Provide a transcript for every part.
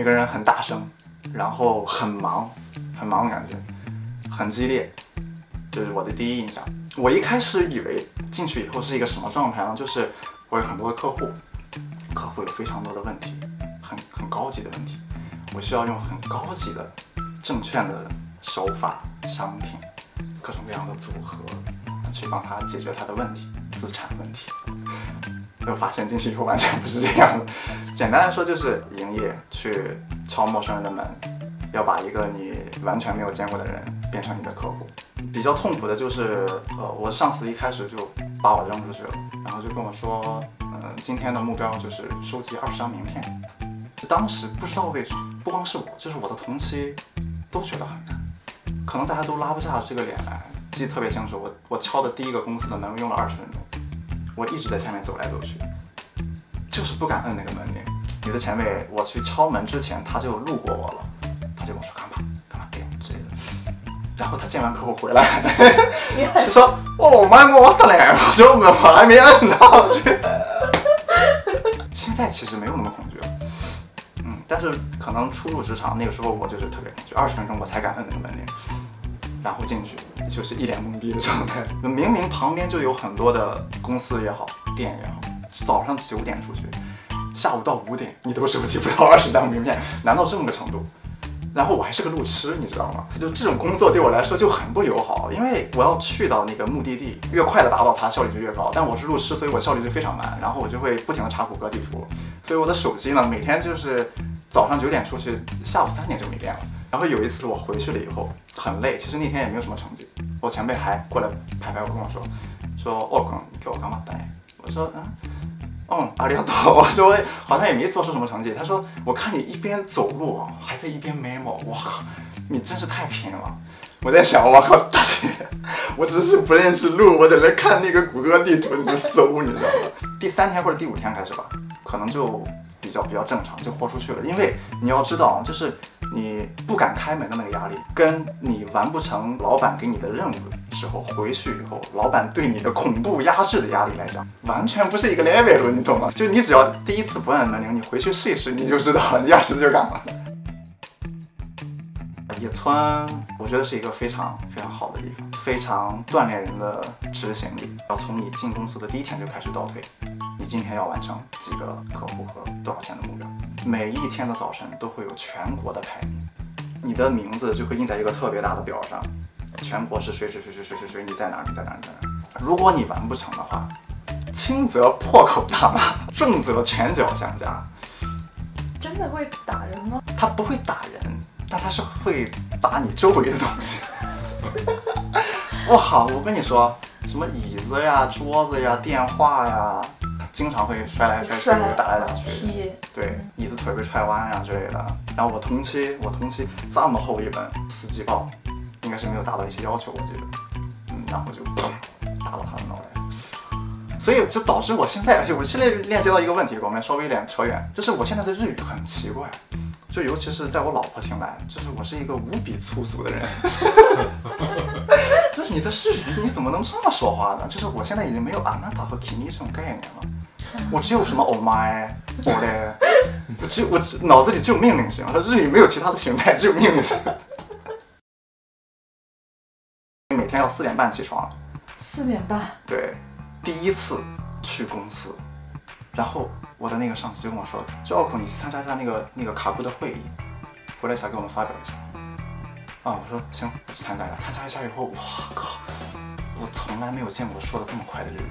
每个人很大声，然后很忙，很忙的感觉，很激烈，这是我的第一印象。我一开始以为进去以后是一个什么状态呢？就是我有很多的客户，客户有非常多的问题，很很高级的问题，我需要用很高级的、证券的手法、商品、各种各样的组合去帮他解决他的问题，资产问题。就发现进去以后完全不是这样的。简单来说就是营业，去敲陌生人的门，要把一个你完全没有见过的人变成你的客户。比较痛苦的就是，呃，我上司一开始就把我扔出去了，然后就跟我说，嗯，今天的目标就是收集二十张名片。当时不知道为什么，不光是我，就是我的同期都觉得很难，可能大家都拉不下这个脸来。记得特别清楚，我我敲的第一个公司的门用了二十分钟。我一直在下面走来走去，就是不敢摁那个门铃。有的前辈，我去敲门之前，他就路过我了，他就跟我说干嘛干嘛这样之类的。然后他见完客户回来，就说哦妈呀我的嘞，我说我还没摁呢。现在其实没有那么恐惧了，嗯，但是可能初入职场那个时候我就是特别恐惧，二十分钟我才敢摁那个门铃，然后进去。就是一脸懵逼的状态，明明旁边就有很多的公司也好，店也好，早上九点出去，下午到五点你都收集不到二十张名片，难道这么个程度？然后我还是个路痴，你知道吗？就这种工作对我来说就很不友好，因为我要去到那个目的地，越快的达到它，效率就越高。但我是路痴，所以我效率就非常慢，然后我就会不停的查谷歌地图，所以我的手机呢，每天就是早上九点出去，下午三点就没电了。然后有一次我回去了以后很累，其实那天也没有什么成绩。我前辈还过来拍拍我跟我说，说哦哥，你给我干嘛的？我说嗯，嗯，阿里多。我说好像也没做出什么成绩。他说我看你一边走路，还在一边 memo，哇靠，你真是太拼了。我在想，我靠大姐，我只是不认识路，我在那看那个谷歌地图你在搜，你知道吗？第三天或者第五天开始吧，可能就。比较比较正常，就豁出去了。因为你要知道，就是你不敢开门的那个压力，跟你完不成老板给你的任务时候回去以后，老板对你的恐怖压制的压力来讲，完全不是一个 level，你懂吗？就你只要第一次不按门铃，你回去试一试，你就知道 了，第二次就敢了。野村，我觉得是一个非常非常好的地方，非常锻炼人的执行力。要从你进公司的第一天就开始倒退。你今天要完成几个客户和多少钱的目标？每一天的早晨都会有全国的排名，你的名字就会印在一个特别大的表上，全国是谁谁谁谁谁谁谁，你在哪？你在哪？你在哪？如果你完不成的话，轻则破口大骂，重则拳脚相加。真的会打人吗？他不会打人，但他是会打你周围的东西。我靠！我跟你说，什么椅子呀、桌子呀、电话呀。经常会摔来摔去，打来打去，对，椅子腿被踹弯呀之类的。然后我同期，我同期这么厚一本四季报，应该是没有达到一些要求，我记得，嗯，然后就砰打到他的脑袋。所以就导致我现在，而且我现在链接到一个问题，我们稍微有点扯远，就是我现在的日语很奇怪，就尤其是在我老婆听来，就是我是一个无比粗俗的人。就是你的日语你怎么能这么说话呢？就是我现在已经没有阿娜塔和 kimi 这种概念了。我只有什么 Oh my，我的，我只我只脑子里只有命令型，它日语没有其他的形态，只有命令型。每天要四点半起床。四点半。对，第一次去公司，然后我的那个上司就跟我说：“就奥克，你去参加一下那个那个卡布的会议，回来想给我们发表一下。”啊，我说行，我去参加一下。参加一下以后，哇靠，我从来没有见过说的这么快的日语。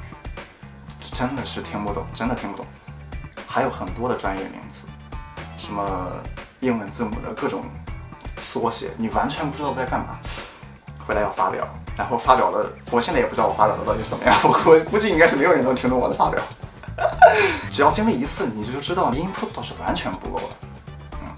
真的是听不懂，真的听不懂，还有很多的专业名词，什么英文字母的各种缩写，你完全不知道在干嘛。回来要发表，然后发表了，我现在也不知道我发表的到底怎么样，我估计应该是没有人能听懂我的发表。只要经历一次，你就知道 input 是完全不够的。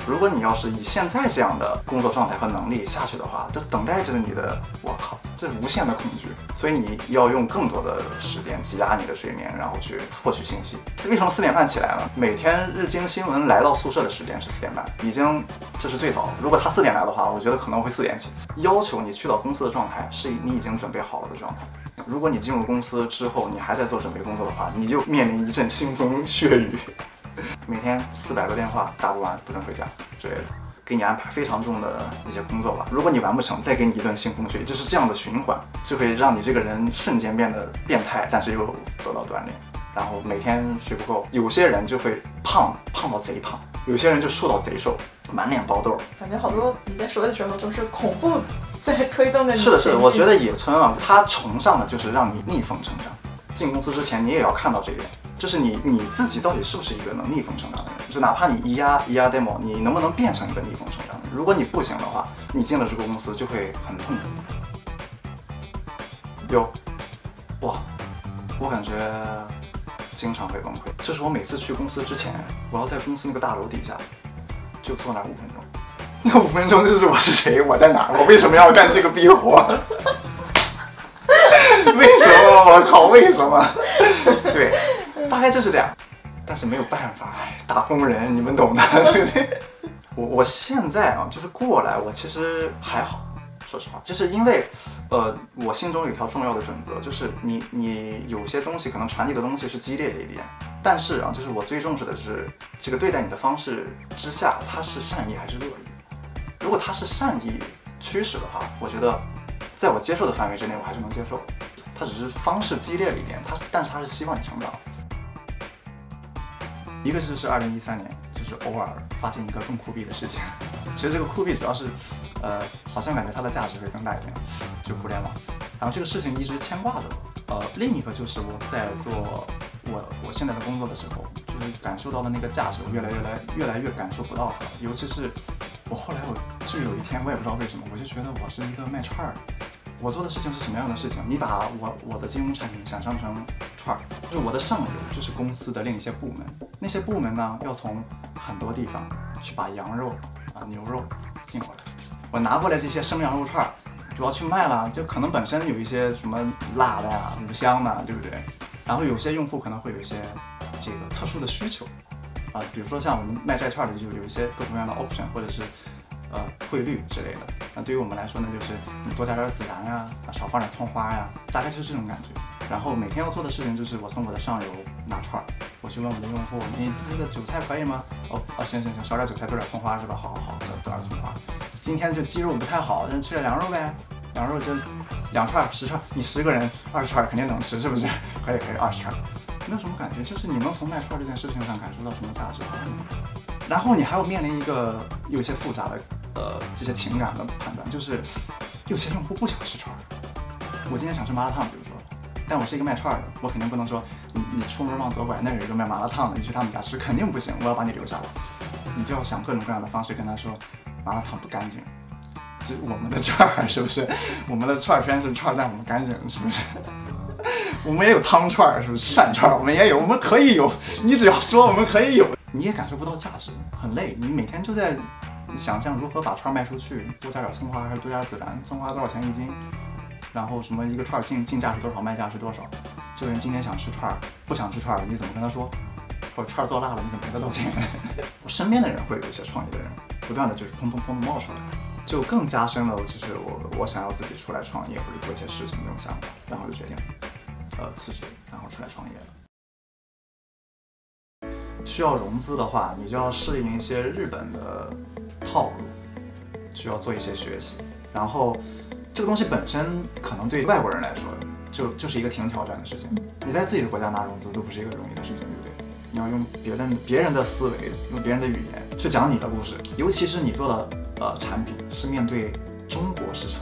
如果你要是以现在这样的工作状态和能力下去的话，这等待着你的，我靠，这无限的恐惧。所以你要用更多的时间挤压你的睡眠，然后去获取信息。为什么四点半起来呢？每天日经新闻来到宿舍的时间是四点半，已经这是最早。如果他四点来的话，我觉得可能会四点起。要求你去到公司的状态是你已经准备好了的状态。如果你进入公司之后，你还在做准备工作的话，你就面临一阵腥风血雨。每天四百个电话打不完不准回家之类的，给你安排非常重的一些工作吧。如果你完不成，再给你一顿腥风血雨，就是这样的循环，就会让你这个人瞬间变得变态，但是又得到锻炼。然后每天睡不够，有些人就会胖胖到贼胖，有些人就瘦到贼瘦，满脸包痘。感觉好多你在说的时候都是恐怖 在推动着你。是的，是的，我觉得野村啊，他崇尚的就是让你逆风成长。进公司之前，你也要看到这一点，就是你你自己到底是不是一个能逆风成长的人？就哪怕你一压一压 demo，你能不能变成一个逆风成长的人？如果你不行的话，你进了这个公司就会很痛苦。有，哇，我感觉经常会崩溃。这是我每次去公司之前，我要在公司那个大楼底下就坐那五分钟，那五分钟就是我是谁，我在哪，我为什么要干这个逼活？为什么？我靠，为什么？对，大概就是这样。但是没有办法，打工人你们懂的，对不对？我我现在啊，就是过来，我其实还好，说实话，就是因为，呃，我心中有一条重要的准则，就是你你有些东西可能传递的东西是激烈的一点，但是啊，就是我最重视的是这个对待你的方式之下，它是善意还是恶意？如果他是善意驱使的话，我觉得在我接受的范围之内，我还是能接受。他只是方式激烈了一点，他但是他是希望你成长。一个就是二零一三年，就是偶尔发现一个更酷毙的事情。其实这个酷毙主要是，呃，好像感觉它的价值会更大一点，就互联网。然后这个事情一直牵挂着我。呃，另一个就是我在做我我现在的工作的时候，就是感受到的那个价值，我越来越来越来越感受不到它。尤其是我后来我就有一天我也不知道为什么，我就觉得我是一个卖串儿。我做的事情是什么样的事情？你把我我的金融产品想象成串儿，就是我的上游就是公司的另一些部门，那些部门呢要从很多地方去把羊肉啊牛肉进过来，我拿过来这些生羊肉串儿，主要去卖了，就可能本身有一些什么辣的呀、五香的，对不对？然后有些用户可能会有一些这个特殊的需求啊，比如说像我们卖债券的就有一些各种各样的 option，或者是。呃，汇率之类的，那对于我们来说呢，就是你多加点孜然呀，少放点葱花呀，大概就是这种感觉。然后每天要做的事情就是，我从我的上游拿串儿，我去问我的用户，你那个韭菜可以吗？哦，哦，行行行，少点韭菜，多点葱花是吧？好好好，多点葱花。今天这鸡肉不太好，那吃点羊肉呗，羊肉就两串十串，你十个人二十串肯定能吃，是不是？可以可以，二十串。没有什么感觉，就是你能从卖串儿这件事情上感受到什么价值？然后你还要面临一个有些复杂的。呃，这些情感的判断，就是有些用户不想吃串儿。我今天想吃麻辣烫，比如说，但我是一个卖串儿的，我肯定不能说你你出门往左拐，那有一个卖麻辣烫的，你去他们家吃肯定不行，我要把你留下来。你就要想各种各样的方式跟他说，麻辣烫不干净，就我们的串儿是不是？我们的串儿虽然是串儿，但我们干净是不是？我们也有汤串儿，是不是？涮串儿我们也有，我们可以有，你只要说我们可以有，你也感受不到价值，很累，你每天就在。想象如何把串儿卖出去，多加点葱花还是多加孜然？葱花多少钱一斤？然后什么一个串儿进进价是多少，卖价是多少？这个人今天想吃串儿，不想吃串儿，你怎么跟他说？或者串儿做辣了，你怎么跟他道歉？我身边的人会有一些创业的人，不断的就是砰砰砰的冒出来，就更加深了就是我我想要自己出来创业或者做一些事情这种想法，然后就决定呃辞职，然后出来创业了。需要融资的话，你就要适应一些日本的套路，需要做一些学习。然后，这个东西本身可能对外国人来说，就就是一个挺挑战的事情。你在自己的国家拿融资都不是一个容易的事情，对不对？你要用别人别人的思维，用别人的语言去讲你的故事，尤其是你做的呃产品是面对中国市场，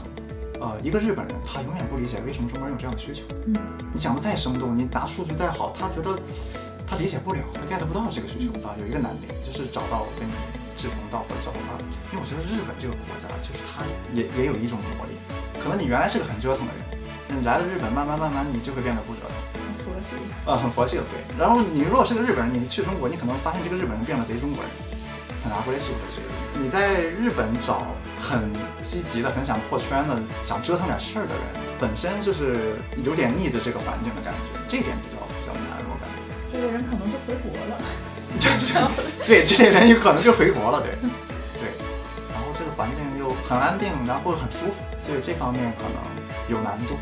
呃，一个日本人他永远不理解为什么中国人有这样的需求。嗯，你讲的再生动，你拿数据再好，他觉得。他理解不了，他 get 不到这个需求啊。有一个难点就是找到跟你志同道合的小伙伴，因为我觉得日本这个国家就是他也也有一种魔力。可能你原来是个很折腾的人，你来了日本，慢慢慢慢你就会变得不折腾，很佛系啊，很佛系的对。然后你如果是个日本人，你去中国，你可能发现这个日本人变得贼中国人，很拿回来气回去。你在日本找很积极的、很想破圈的、想折腾点事儿的人，本身就是有点逆着这个环境的感觉，这点比较比较难，我感觉。这类人可能就回国了，对，这类人有可能就回国了，对，对，然后这个环境又很安定，然后很舒服，所以这方面可能有难度。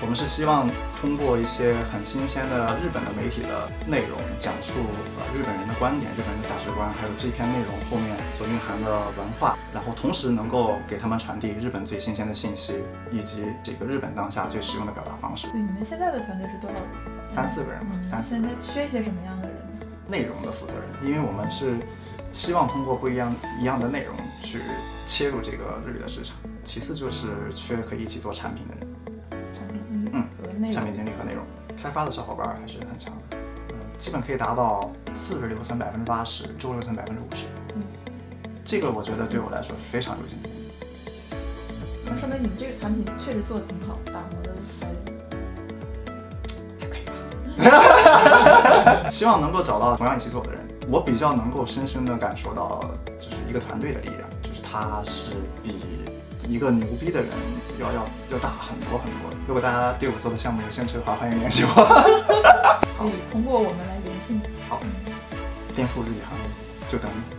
我们是希望通过一些很新鲜的日本的媒体的内容，讲述呃日本人的观点、日本人的价值观，还有这篇内容后面所蕴含的文化，然后同时能够给他们传递日本最新鲜的信息，以及这个日本当下最实用的表达方式。对，你们现在的团队是多少人？三四个人吧，嗯三四个人现在缺一些什么样的人呢？内容的负责人，因为我们是希望通过不一样一样的内容去切入这个日语的市场。其次就是缺可以一起做产品的人。产品经理嗯和内容产品。经理和内容开发的小伙伴还是很强的，嗯，基本可以达到次日留存百分之八十，周留存百分之五十。嗯，这个我觉得对我来说非常有竞争力。那说明你们这个产品确实做的挺好，打磨的还 希望能够找到同样一起走的人。我比较能够深深的感受到，就是一个团队的力量，就是它是比一个牛逼的人要要要大很多很多。如果大家对我做的项目有兴趣的话，欢迎联系我。可以通过我们来联系你。好，颠覆日语行业，就等你。